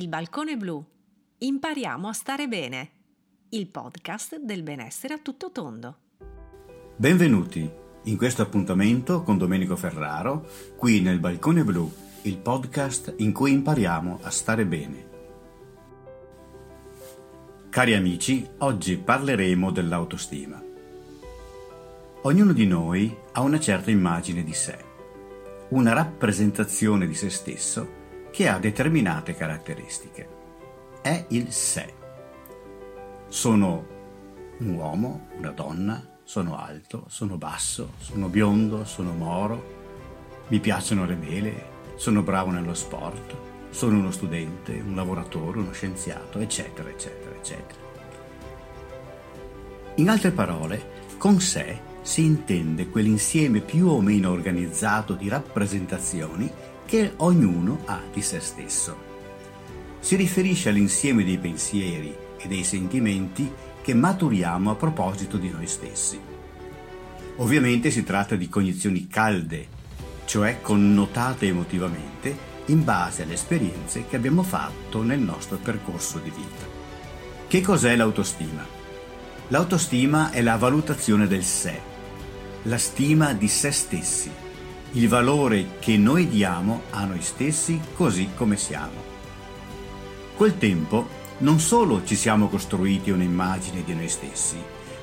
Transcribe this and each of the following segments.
Il balcone blu. Impariamo a stare bene. Il podcast del benessere a tutto tondo. Benvenuti in questo appuntamento con Domenico Ferraro, qui nel balcone blu, il podcast in cui impariamo a stare bene. Cari amici, oggi parleremo dell'autostima. Ognuno di noi ha una certa immagine di sé, una rappresentazione di se stesso che ha determinate caratteristiche. È il sé. Sono un uomo, una donna, sono alto, sono basso, sono biondo, sono moro, mi piacciono le mele, sono bravo nello sport, sono uno studente, un lavoratore, uno scienziato, eccetera, eccetera, eccetera. In altre parole, con sé si intende quell'insieme più o meno organizzato di rappresentazioni che ognuno ha di se stesso. Si riferisce all'insieme dei pensieri e dei sentimenti che maturiamo a proposito di noi stessi. Ovviamente si tratta di cognizioni calde, cioè connotate emotivamente in base alle esperienze che abbiamo fatto nel nostro percorso di vita. Che cos'è l'autostima? L'autostima è la valutazione del sé, la stima di se stessi il valore che noi diamo a noi stessi così come siamo. Col tempo non solo ci siamo costruiti un'immagine di noi stessi,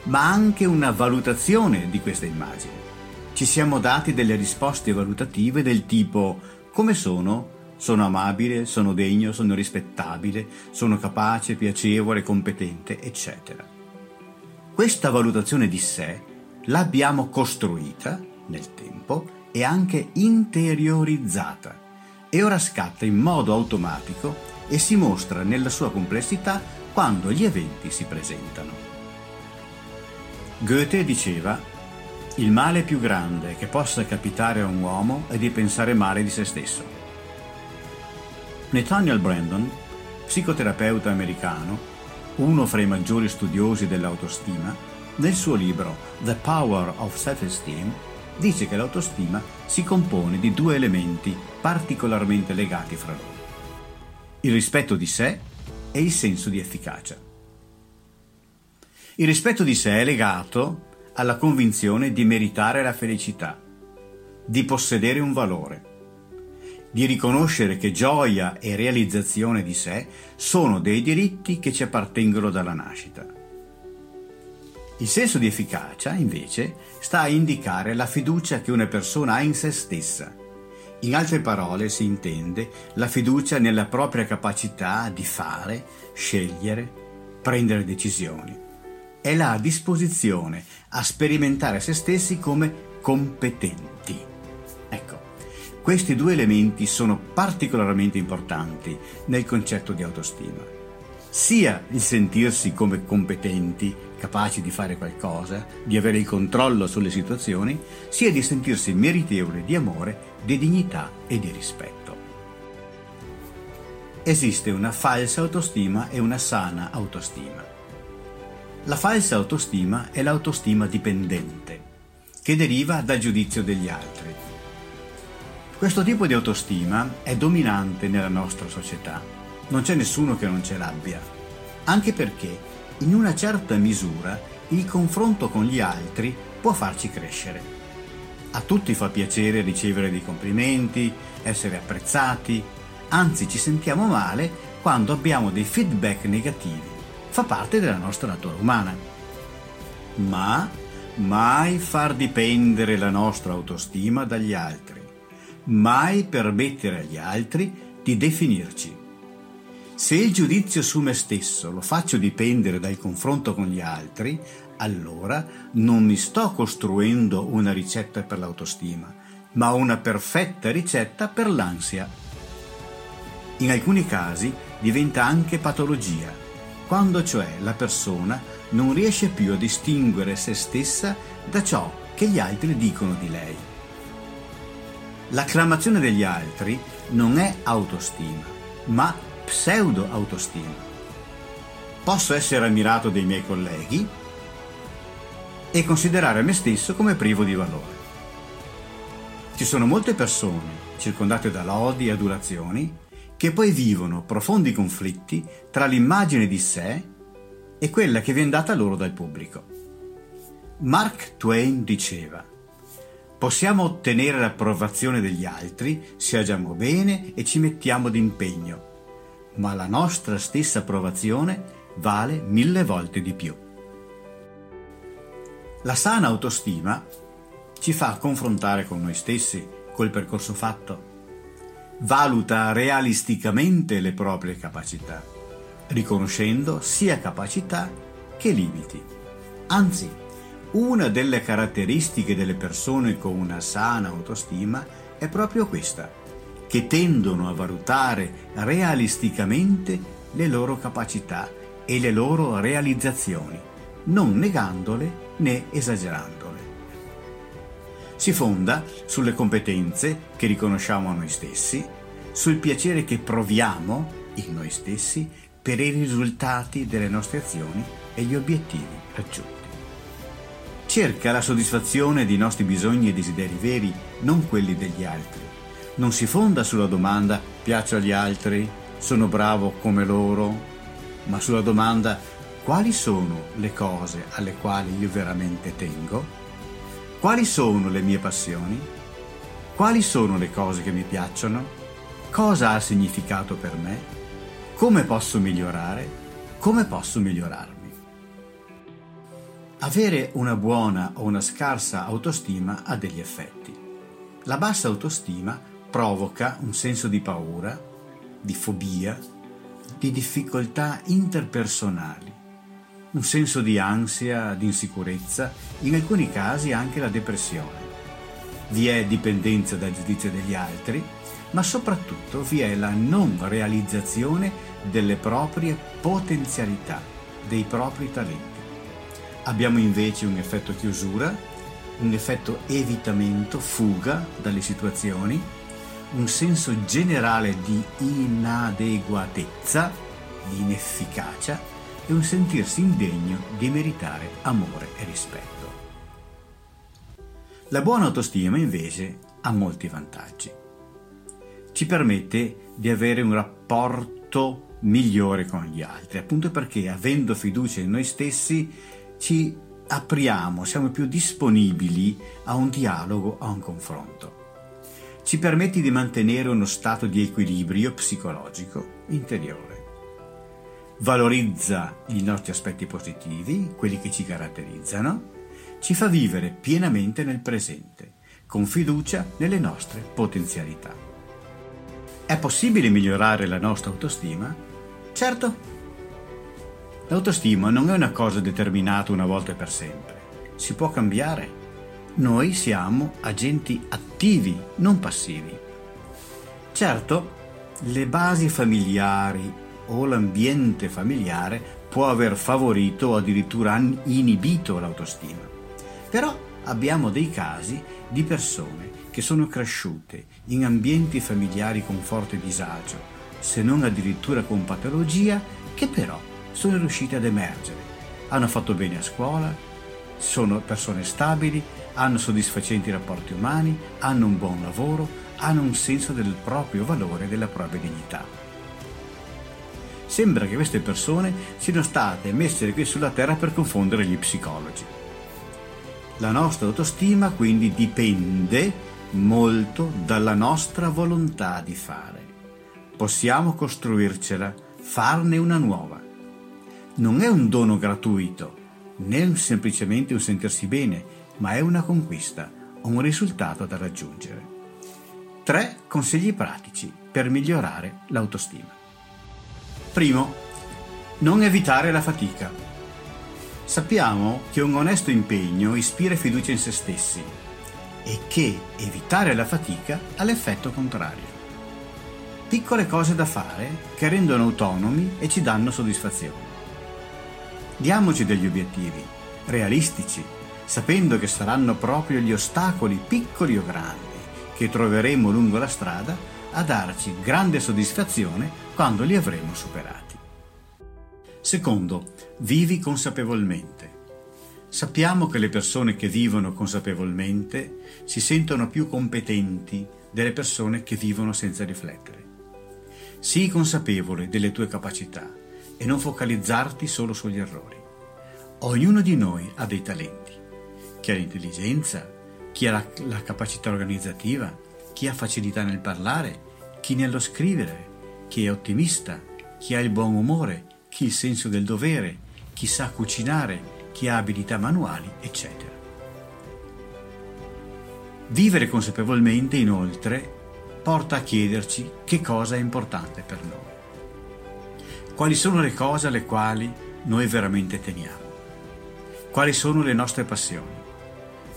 ma anche una valutazione di questa immagine. Ci siamo dati delle risposte valutative del tipo come sono? Sono amabile, sono degno, sono rispettabile, sono capace, piacevole, competente, eccetera. Questa valutazione di sé l'abbiamo costruita nel tempo e anche interiorizzata e ora scatta in modo automatico e si mostra nella sua complessità quando gli eventi si presentano. Goethe diceva il male più grande che possa capitare a un uomo è di pensare male di se stesso. Nathaniel Brandon, psicoterapeuta americano, uno fra i maggiori studiosi dell'autostima, nel suo libro The Power of Self-Esteem dice che l'autostima si compone di due elementi particolarmente legati fra loro. Il rispetto di sé e il senso di efficacia. Il rispetto di sé è legato alla convinzione di meritare la felicità, di possedere un valore, di riconoscere che gioia e realizzazione di sé sono dei diritti che ci appartengono dalla nascita. Il senso di efficacia, invece, sta a indicare la fiducia che una persona ha in se stessa. In altre parole si intende la fiducia nella propria capacità di fare, scegliere, prendere decisioni. È la disposizione a sperimentare se stessi come competenti. Ecco, questi due elementi sono particolarmente importanti nel concetto di autostima sia il sentirsi come competenti, capaci di fare qualcosa, di avere il controllo sulle situazioni, sia di sentirsi meritevoli di amore, di dignità e di rispetto. Esiste una falsa autostima e una sana autostima. La falsa autostima è l'autostima dipendente, che deriva dal giudizio degli altri. Questo tipo di autostima è dominante nella nostra società non c'è nessuno che non ce l'abbia, anche perché in una certa misura il confronto con gli altri può farci crescere. A tutti fa piacere ricevere dei complimenti, essere apprezzati, anzi ci sentiamo male quando abbiamo dei feedback negativi. Fa parte della nostra natura umana. Ma mai far dipendere la nostra autostima dagli altri, mai permettere agli altri di definirci. Se il giudizio su me stesso lo faccio dipendere dal confronto con gli altri, allora non mi sto costruendo una ricetta per l'autostima, ma una perfetta ricetta per l'ansia. In alcuni casi diventa anche patologia, quando cioè la persona non riesce più a distinguere se stessa da ciò che gli altri dicono di lei. L'acclamazione degli altri non è autostima, ma pseudo autostima. Posso essere ammirato dai miei colleghi e considerare me stesso come privo di valore. Ci sono molte persone, circondate da lodi e adulazioni, che poi vivono profondi conflitti tra l'immagine di sé e quella che viene data loro dal pubblico. Mark Twain diceva Possiamo ottenere l'approvazione degli altri se agiamo bene e ci mettiamo d'impegno, ma la nostra stessa approvazione vale mille volte di più. La sana autostima ci fa confrontare con noi stessi, col percorso fatto, valuta realisticamente le proprie capacità, riconoscendo sia capacità che limiti. Anzi, una delle caratteristiche delle persone con una sana autostima è proprio questa, che tendono a valutare realisticamente le loro capacità e le loro realizzazioni, non negandole né esagerandole. Si fonda sulle competenze che riconosciamo a noi stessi, sul piacere che proviamo in noi stessi per i risultati delle nostre azioni e gli obiettivi raggiunti. Cerca la soddisfazione dei nostri bisogni e desideri veri, non quelli degli altri. Non si fonda sulla domanda piaccio agli altri, sono bravo come loro, ma sulla domanda quali sono le cose alle quali io veramente tengo? Quali sono le mie passioni? Quali sono le cose che mi piacciono? Cosa ha significato per me? Come posso migliorare? Come posso migliorarmi? Avere una buona o una scarsa autostima ha degli effetti. La bassa autostima provoca un senso di paura, di fobia, di difficoltà interpersonali un senso di ansia, di insicurezza, in alcuni casi anche la depressione. Vi è dipendenza dal giudizio degli altri, ma soprattutto vi è la non realizzazione delle proprie potenzialità, dei propri talenti. Abbiamo invece un effetto chiusura, un effetto evitamento, fuga dalle situazioni, un senso generale di inadeguatezza, di inefficacia e un sentirsi indegno di meritare amore e rispetto. La buona autostima invece ha molti vantaggi. Ci permette di avere un rapporto migliore con gli altri, appunto perché avendo fiducia in noi stessi ci apriamo, siamo più disponibili a un dialogo, a un confronto. Ci permette di mantenere uno stato di equilibrio psicologico interiore valorizza i nostri aspetti positivi, quelli che ci caratterizzano, ci fa vivere pienamente nel presente, con fiducia nelle nostre potenzialità. È possibile migliorare la nostra autostima? Certo. L'autostima non è una cosa determinata una volta e per sempre, si può cambiare. Noi siamo agenti attivi, non passivi. Certo, le basi familiari o l'ambiente familiare può aver favorito o addirittura inibito l'autostima. Però abbiamo dei casi di persone che sono cresciute in ambienti familiari con forte disagio, se non addirittura con patologia, che però sono riuscite ad emergere. Hanno fatto bene a scuola, sono persone stabili, hanno soddisfacenti rapporti umani, hanno un buon lavoro, hanno un senso del proprio valore e della propria dignità. Sembra che queste persone siano state messe qui sulla terra per confondere gli psicologi. La nostra autostima quindi dipende molto dalla nostra volontà di fare. Possiamo costruircela, farne una nuova. Non è un dono gratuito, né semplicemente un sentirsi bene, ma è una conquista, un risultato da raggiungere. Tre consigli pratici per migliorare l'autostima. Primo, non evitare la fatica. Sappiamo che un onesto impegno ispira fiducia in se stessi e che evitare la fatica ha l'effetto contrario. Piccole cose da fare che rendono autonomi e ci danno soddisfazione. Diamoci degli obiettivi, realistici, sapendo che saranno proprio gli ostacoli, piccoli o grandi, che troveremo lungo la strada a darci grande soddisfazione quando li avremo superati. Secondo, vivi consapevolmente. Sappiamo che le persone che vivono consapevolmente si sentono più competenti delle persone che vivono senza riflettere. Sii consapevole delle tue capacità e non focalizzarti solo sugli errori. Ognuno di noi ha dei talenti. Chi ha l'intelligenza, chi ha la, la capacità organizzativa, chi ha facilità nel parlare, chi nello scrivere, chi è ottimista, chi ha il buon umore, chi il senso del dovere, chi sa cucinare, chi ha abilità manuali, eccetera. Vivere consapevolmente, inoltre, porta a chiederci che cosa è importante per noi. Quali sono le cose alle quali noi veramente teniamo? Quali sono le nostre passioni?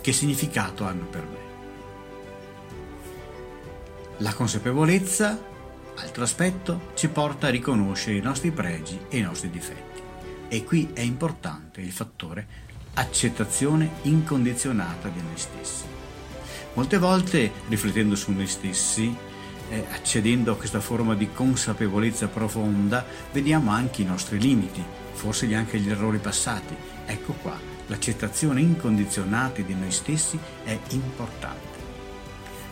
Che significato hanno per me? La consapevolezza, altro aspetto, ci porta a riconoscere i nostri pregi e i nostri difetti. E qui è importante il fattore accettazione incondizionata di noi stessi. Molte volte, riflettendo su noi stessi, eh, accedendo a questa forma di consapevolezza profonda, vediamo anche i nostri limiti, forse anche gli errori passati. Ecco qua, l'accettazione incondizionata di noi stessi è importante.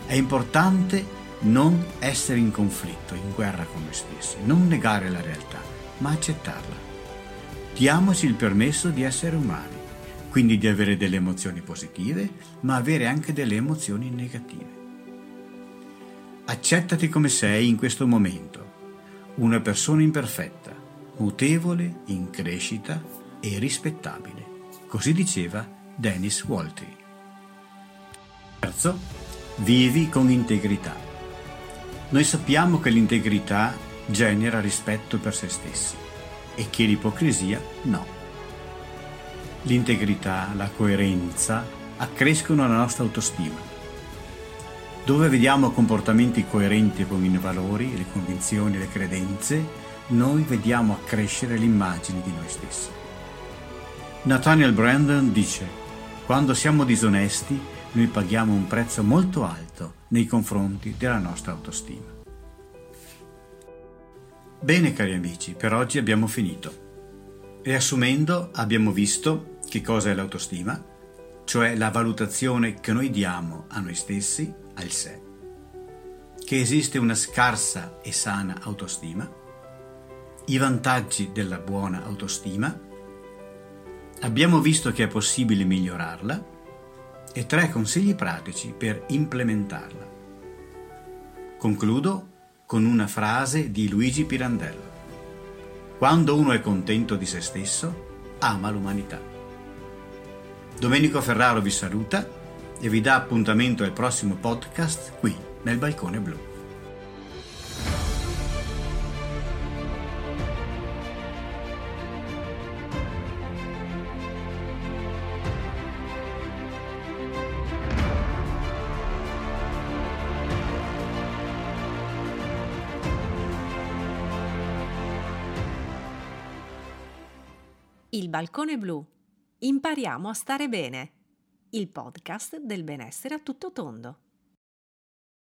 È importante non essere in conflitto, in guerra con noi stessi, non negare la realtà, ma accettarla. Diamoci il permesso di essere umani, quindi di avere delle emozioni positive, ma avere anche delle emozioni negative. Accettati come sei in questo momento, una persona imperfetta, mutevole, in crescita e rispettabile. Così diceva Dennis Waltry. Terzo, vivi con integrità. Noi sappiamo che l'integrità genera rispetto per se stessi e che l'ipocrisia no. L'integrità, la coerenza accrescono la nostra autostima. Dove vediamo comportamenti coerenti con i valori, le convinzioni, le credenze, noi vediamo accrescere l'immagine di noi stessi. Nathaniel Brandon dice, quando siamo disonesti, noi paghiamo un prezzo molto alto nei confronti della nostra autostima. Bene cari amici, per oggi abbiamo finito. Riassumendo, abbiamo visto che cosa è l'autostima, cioè la valutazione che noi diamo a noi stessi, al sé, che esiste una scarsa e sana autostima, i vantaggi della buona autostima, abbiamo visto che è possibile migliorarla, e tre consigli pratici per implementarla. Concludo con una frase di Luigi Pirandello. Quando uno è contento di se stesso, ama l'umanità. Domenico Ferraro vi saluta e vi dà appuntamento al prossimo podcast qui nel Balcone Blu. Il Balcone Blu. Impariamo a stare bene. Il podcast del benessere a tutto tondo.